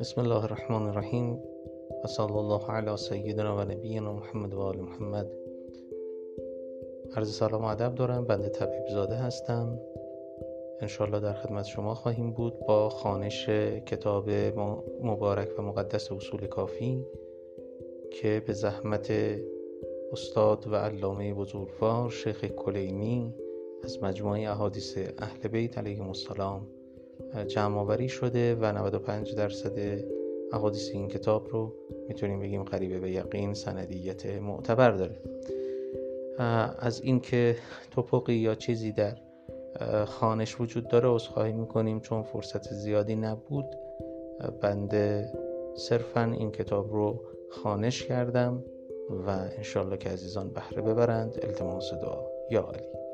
بسم الله الرحمن الرحیم. و صلی الله علی سیدنا و نبینا محمد و آل محمد. عرض سلام و ادب دارم. بنده طبیب زاده هستم. انشالله در خدمت شما خواهیم بود با خانش کتاب مبارک و مقدس اصول کافی که به زحمت استاد و علامه بزرگوار شیخ کلینی از مجموعه احادیث اهل بیت علیهم السلام جمع آوری شده و 95 درصد احادیث این کتاب رو می‌تونیم بگیم قریبه به یقین سندیت معتبر داره. از اینکه توپقی یا چیزی در خانش وجود داره عذرخواهی می‌کنیم چون فرصت زیادی نبود. بنده صرفا این کتاب رو خانش کردم و انشالله که عزیزان بهره ببرند. التماس دعا. یا علی.